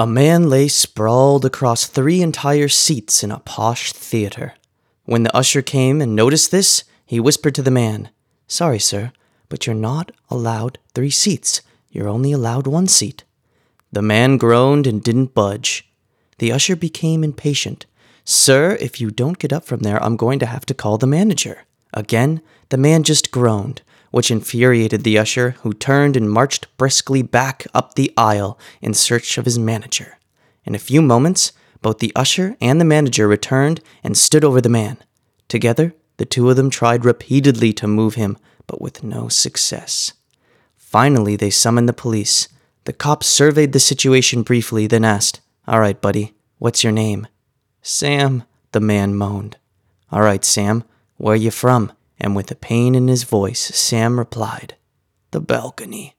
A man lay sprawled across three entire seats in a posh theater. When the usher came and noticed this, he whispered to the man, Sorry, sir, but you're not allowed three seats. You're only allowed one seat. The man groaned and didn't budge. The usher became impatient. Sir, if you don't get up from there, I'm going to have to call the manager. Again, the man just groaned, which infuriated the usher, who turned and marched briskly back up the aisle in search of his manager. In a few moments, both the usher and the manager returned and stood over the man. Together, the two of them tried repeatedly to move him, but with no success. Finally, they summoned the police. The cops surveyed the situation briefly, then asked, All right, buddy, what's your name? Sam, the man moaned. All right, Sam, where you from? And with a pain in his voice, Sam replied, The balcony.